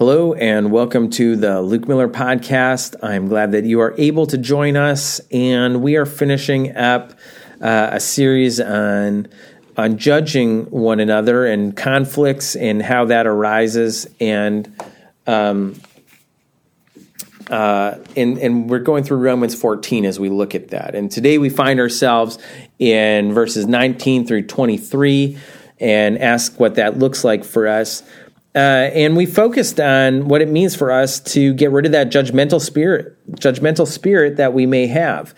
Hello, and welcome to the Luke Miller podcast. I'm glad that you are able to join us, and we are finishing up uh, a series on on judging one another and conflicts and how that arises, and um, uh, and and we're going through Romans 14 as we look at that. And today we find ourselves in verses 19 through 23, and ask what that looks like for us. Uh, and we focused on what it means for us to get rid of that judgmental spirit, judgmental spirit that we may have.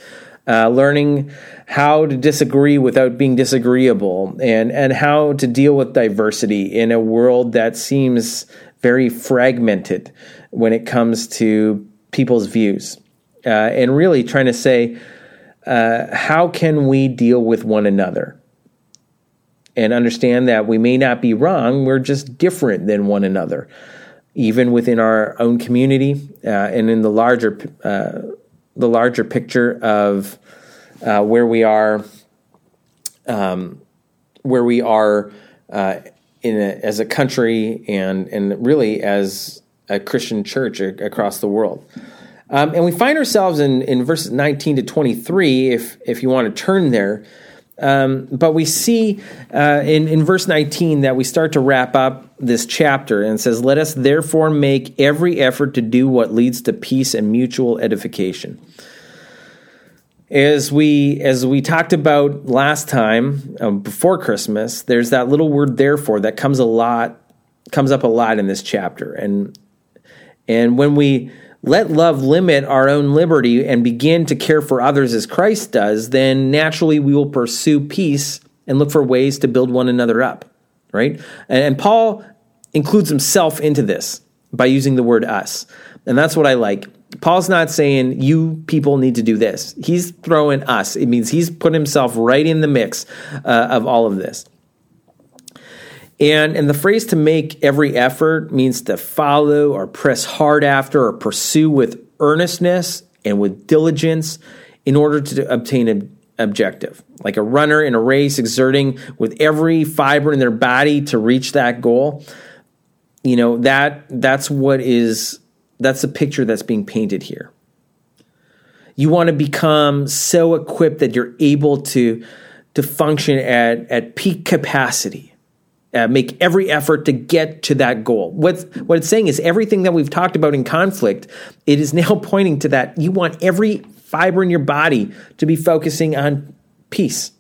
Uh, learning how to disagree without being disagreeable, and and how to deal with diversity in a world that seems very fragmented when it comes to people's views, uh, and really trying to say uh, how can we deal with one another and understand that we may not be wrong, we're just different than one another, even within our own community uh, and in the larger uh, the larger picture of uh, where we are, um, where we are uh, in a, as a country and and really as a Christian church across the world. Um, and we find ourselves in, in verses 19 to 23, if, if you want to turn there, um, but we see uh, in, in verse 19 that we start to wrap up this chapter and says, Let us therefore make every effort to do what leads to peace and mutual edification. As we as we talked about last time um, before Christmas, there's that little word therefore that comes a lot comes up a lot in this chapter, and and when we let love limit our own liberty and begin to care for others as Christ does, then naturally we will pursue peace and look for ways to build one another up, right? And Paul includes himself into this by using the word us. And that's what I like. Paul's not saying you people need to do this. He's throwing us. It means he's put himself right in the mix uh, of all of this. And, and the phrase to make every effort means to follow or press hard after or pursue with earnestness and with diligence in order to obtain an objective. Like a runner in a race exerting with every fiber in their body to reach that goal. You know, that that's what is that's the picture that's being painted here. You want to become so equipped that you're able to to function at at peak capacity uh, make every effort to get to that goal. What's, what it's saying is everything that we've talked about in conflict, it is now pointing to that. You want every fiber in your body to be focusing on peace.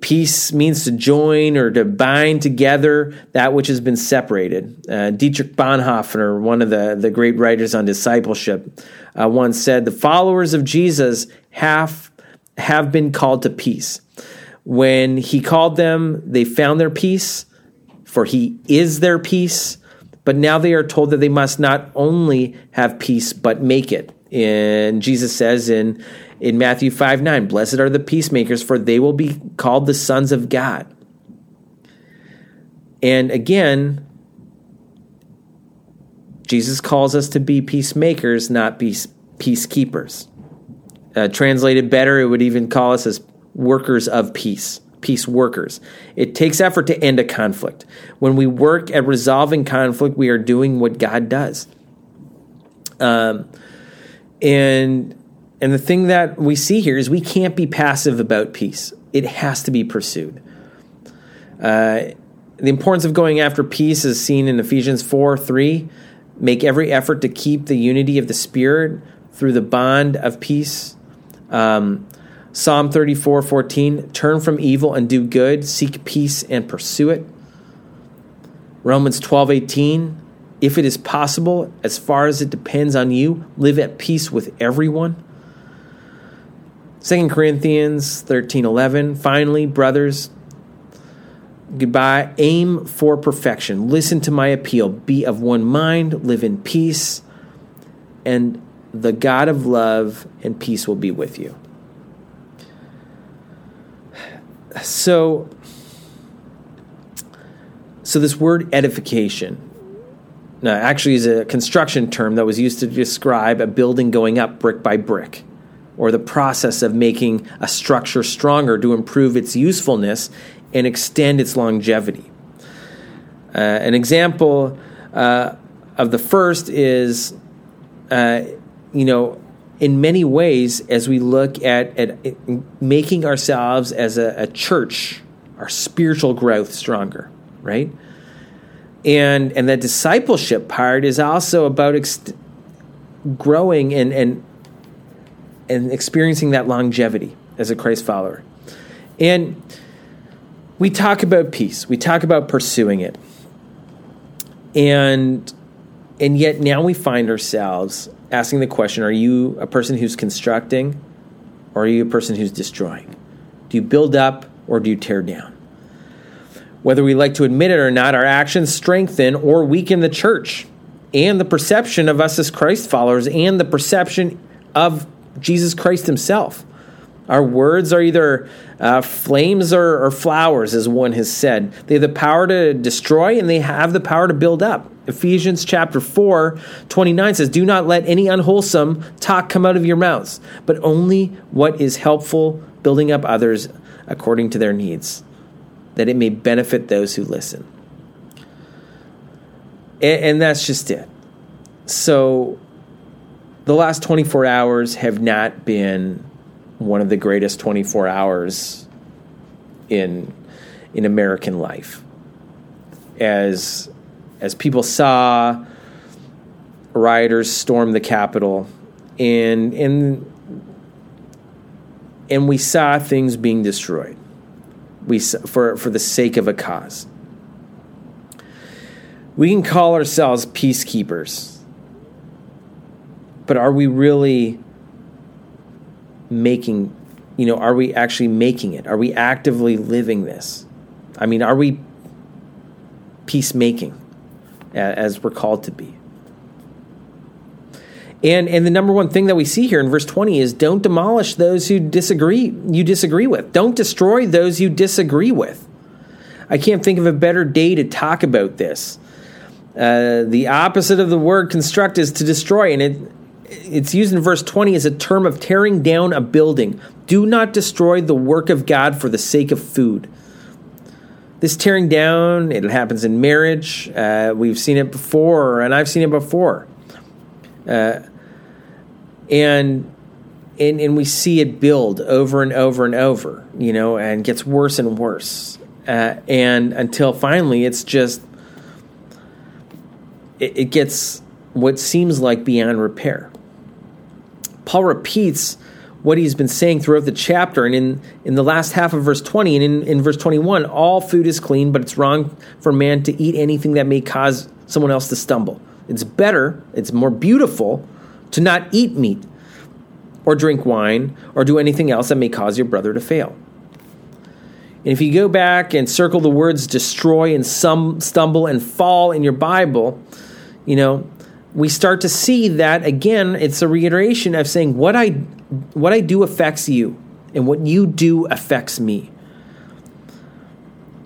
Peace means to join or to bind together that which has been separated. Uh, Dietrich Bonhoeffer, one of the, the great writers on discipleship, uh, once said, The followers of Jesus have, have been called to peace. When he called them, they found their peace, for he is their peace. But now they are told that they must not only have peace, but make it. And Jesus says in, in Matthew 5 9, Blessed are the peacemakers, for they will be called the sons of God. And again, Jesus calls us to be peacemakers, not peace, peacekeepers. Uh, translated better, it would even call us as workers of peace, peace workers. It takes effort to end a conflict. When we work at resolving conflict, we are doing what God does. Um, and and the thing that we see here is we can't be passive about peace. It has to be pursued. Uh, the importance of going after peace is seen in Ephesians 4 3. Make every effort to keep the unity of the Spirit through the bond of peace. Um, Psalm 34 14, turn from evil and do good, seek peace and pursue it. Romans 12 18, if it is possible, as far as it depends on you, live at peace with everyone. 2 Corinthians 13 11, finally, brothers, goodbye, aim for perfection. Listen to my appeal. Be of one mind, live in peace, and the God of love and peace will be with you. So so this word edification now actually is a construction term that was used to describe a building going up brick by brick or the process of making a structure stronger to improve its usefulness and extend its longevity. Uh, an example uh, of the first is, uh, you know, in many ways, as we look at, at making ourselves as a, a church, our spiritual growth stronger, right? And and the discipleship part is also about ex- growing and and and experiencing that longevity as a Christ follower. And we talk about peace. We talk about pursuing it. And and yet now we find ourselves asking the question are you a person who's constructing or are you a person who's destroying? Do you build up or do you tear down? Whether we like to admit it or not, our actions strengthen or weaken the church and the perception of us as Christ followers and the perception of Jesus Christ himself. Our words are either uh, flames or, or flowers, as one has said. They have the power to destroy and they have the power to build up. Ephesians chapter 4, 29 says, Do not let any unwholesome talk come out of your mouths, but only what is helpful, building up others according to their needs, that it may benefit those who listen. And, and that's just it. So the last 24 hours have not been one of the greatest 24 hours in in American life. As as people saw rioters storm the Capitol, and and and we saw things being destroyed. We for for the sake of a cause. We can call ourselves peacekeepers, but are we really making? You know, are we actually making it? Are we actively living this? I mean, are we peacemaking? as we're called to be. And and the number one thing that we see here in verse 20 is don't demolish those who disagree you disagree with. Don't destroy those you disagree with. I can't think of a better day to talk about this. Uh, the opposite of the word construct is to destroy, and it it's used in verse 20 as a term of tearing down a building. Do not destroy the work of God for the sake of food. This tearing down, it happens in marriage. Uh, we've seen it before, and I've seen it before. Uh, and, and and we see it build over and over and over, you know, and gets worse and worse. Uh, and until finally it's just it, it gets what seems like beyond repair. Paul repeats what he's been saying throughout the chapter. And in, in the last half of verse 20 and in, in verse 21, all food is clean, but it's wrong for man to eat anything that may cause someone else to stumble. It's better, it's more beautiful to not eat meat or drink wine or do anything else that may cause your brother to fail. And if you go back and circle the words destroy and some stumble and fall in your Bible, you know, we start to see that again, it's a reiteration of saying what I what I do affects you and what you do affects me.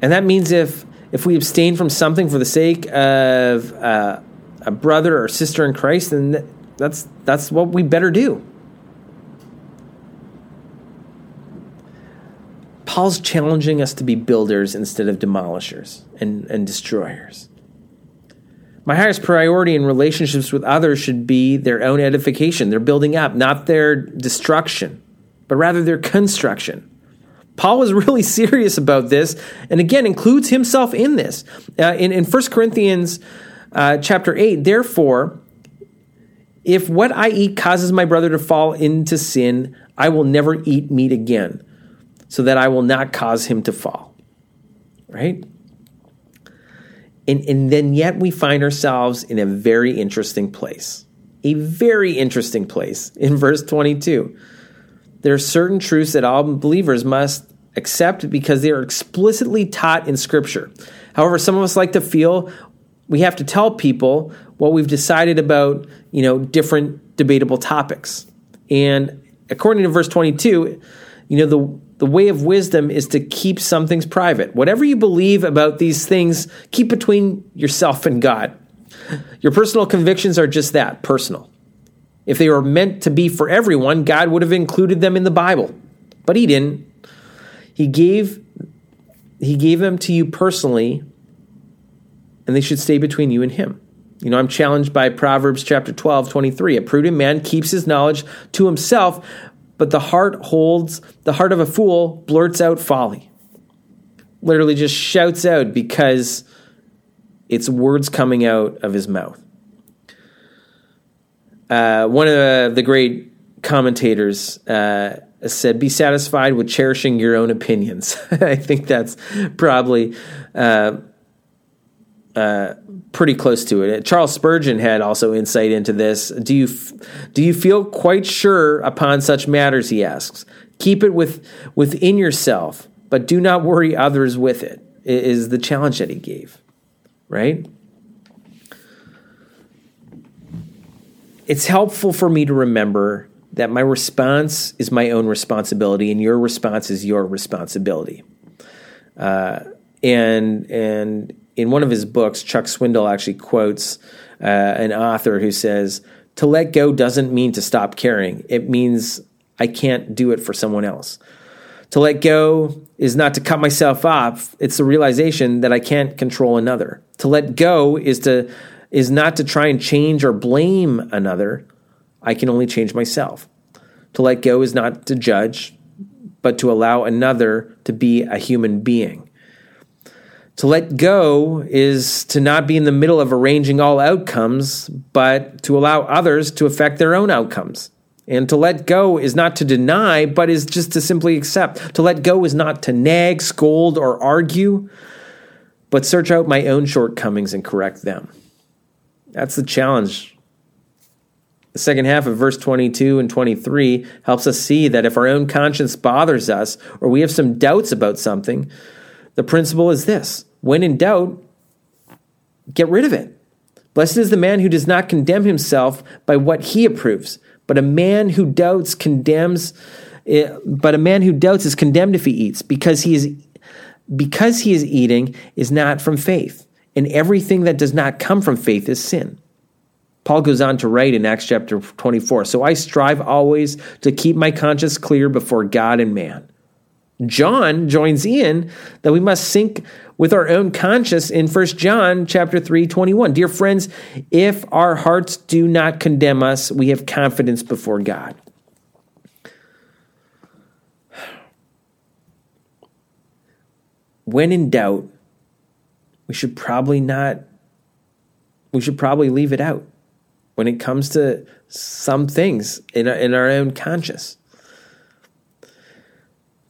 And that means if if we abstain from something for the sake of uh, a brother or sister in Christ, then that's that's what we better do. Paul's challenging us to be builders instead of demolishers and, and destroyers. My highest priority in relationships with others should be their own edification, their building up, not their destruction, but rather their construction. Paul was really serious about this, and again includes himself in this. Uh, in, in 1 Corinthians uh, chapter 8, therefore, if what I eat causes my brother to fall into sin, I will never eat meat again, so that I will not cause him to fall. Right? And, and then yet we find ourselves in a very interesting place. A very interesting place in verse 22. There are certain truths that all believers must accept because they are explicitly taught in Scripture. However, some of us like to feel we have to tell people what we've decided about, you know, different debatable topics. And according to verse 22, you know, the the way of wisdom is to keep some things private. Whatever you believe about these things, keep between yourself and God. Your personal convictions are just that personal. If they were meant to be for everyone, God would have included them in the Bible. But he didn't. He gave he gave them to you personally, and they should stay between you and him. You know, I'm challenged by Proverbs chapter 12, 23. A prudent man keeps his knowledge to himself, but the heart holds, the heart of a fool blurts out folly. Literally just shouts out because it's words coming out of his mouth. Uh, one of the, great commentators uh, said, Be satisfied with cherishing your own opinions. I think that's probably uh, uh, pretty close to it. Charles Spurgeon had also insight into this. Do you do you feel quite sure upon such matters? He asks. Keep it with within yourself, but do not worry others with it. Is the challenge that he gave, right? It's helpful for me to remember that my response is my own responsibility, and your response is your responsibility. Uh, and and in one of his books, Chuck Swindoll actually quotes uh, an author who says, To let go doesn't mean to stop caring, it means I can't do it for someone else. To let go is not to cut myself off, it's the realization that I can't control another. To let go is to is not to try and change or blame another. I can only change myself. To let go is not to judge, but to allow another to be a human being. To let go is to not be in the middle of arranging all outcomes, but to allow others to affect their own outcomes. And to let go is not to deny, but is just to simply accept. To let go is not to nag, scold, or argue, but search out my own shortcomings and correct them. That's the challenge. The second half of verse 22 and 23 helps us see that if our own conscience bothers us or we have some doubts about something, the principle is this. When in doubt, get rid of it. Blessed is the man who does not condemn himself by what he approves, but a man who doubts condemns eh, but a man who doubts is condemned if he eats because he is because he is eating is not from faith and everything that does not come from faith is sin. Paul goes on to write in acts chapter 24 so i strive always to keep my conscience clear before god and man John joins in that we must sync with our own conscience in 1 John chapter 3 21. Dear friends, if our hearts do not condemn us, we have confidence before God. When in doubt, we should probably not we should probably leave it out when it comes to some things in our, in our own conscience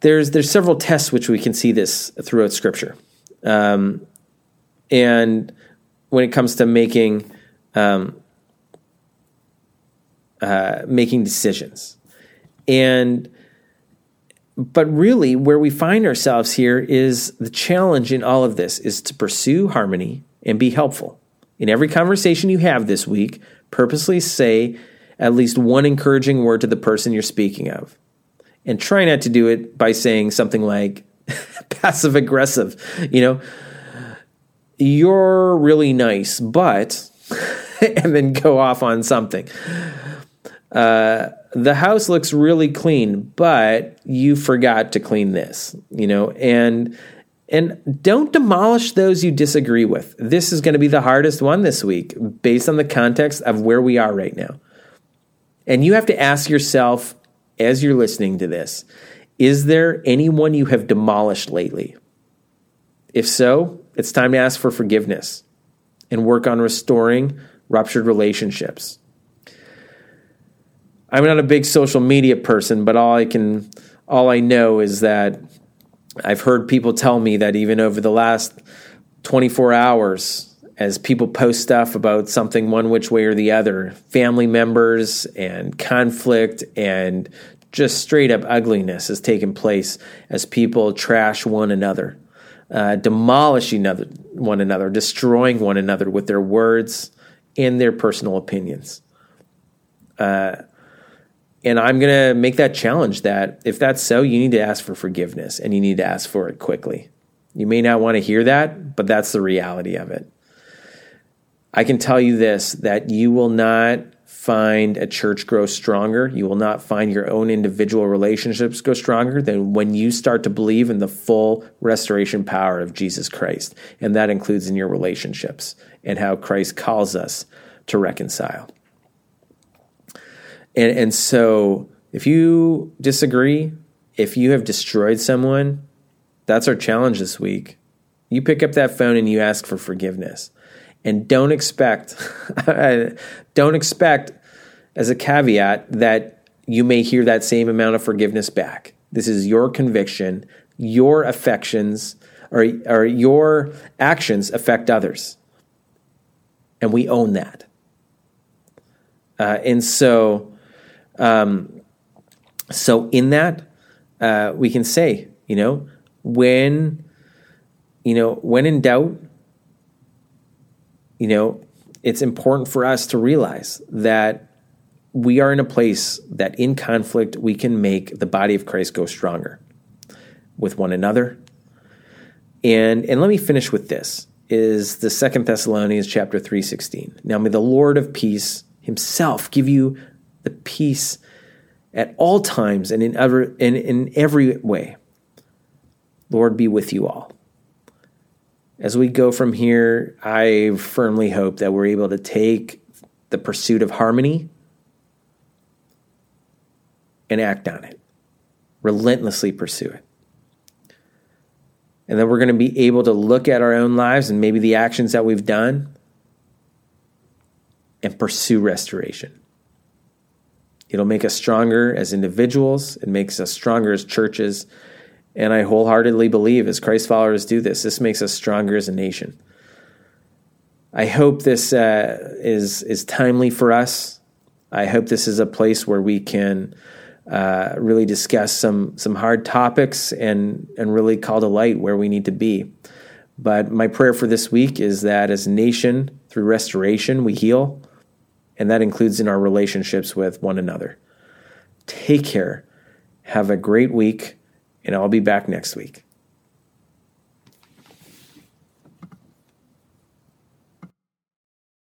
there's there's several tests which we can see this throughout Scripture, um, and when it comes to making um, uh, making decisions, and but really where we find ourselves here is the challenge in all of this is to pursue harmony and be helpful. In every conversation you have this week. Purposely say at least one encouraging word to the person you're speaking of and try not to do it by saying something like passive aggressive, you know, you're really nice, but, and then go off on something. Uh, the house looks really clean, but you forgot to clean this, you know, and and don't demolish those you disagree with. This is going to be the hardest one this week based on the context of where we are right now. And you have to ask yourself as you're listening to this, is there anyone you have demolished lately? If so, it's time to ask for forgiveness and work on restoring ruptured relationships. I'm not a big social media person, but all I can all I know is that I've heard people tell me that even over the last 24 hours as people post stuff about something one which way or the other, family members and conflict and just straight up ugliness has taken place as people trash one another, uh, demolishing one another, destroying one another with their words and their personal opinions. Uh, and I'm going to make that challenge that if that's so, you need to ask for forgiveness and you need to ask for it quickly. You may not want to hear that, but that's the reality of it. I can tell you this that you will not find a church grow stronger. You will not find your own individual relationships go stronger than when you start to believe in the full restoration power of Jesus Christ. And that includes in your relationships and how Christ calls us to reconcile. And, and so if you disagree, if you have destroyed someone, that's our challenge this week. You pick up that phone and you ask for forgiveness and don't expect don't expect as a caveat that you may hear that same amount of forgiveness back. This is your conviction, your affections or, or your actions affect others. And we own that. Uh, and so, um, so in that, uh, we can say, you know, when, you know, when in doubt, you know, it's important for us to realize that we are in a place that in conflict we can make the body of Christ go stronger with one another. And and let me finish with this is the second Thessalonians chapter 3:16. Now may the Lord of peace himself give you the peace at all times and in every, in, in every way. Lord be with you all as we go from here, I firmly hope that we're able to take the pursuit of harmony and act on it, relentlessly pursue it. And then we're going to be able to look at our own lives and maybe the actions that we've done and pursue restoration. It'll make us stronger as individuals, it makes us stronger as churches and I wholeheartedly believe as Christ followers do this, this makes us stronger as a nation. I hope this uh, is is timely for us. I hope this is a place where we can uh, really discuss some some hard topics and and really call to light where we need to be. But my prayer for this week is that as a nation, through restoration, we heal, and that includes in our relationships with one another. Take care. Have a great week and I'll be back next week.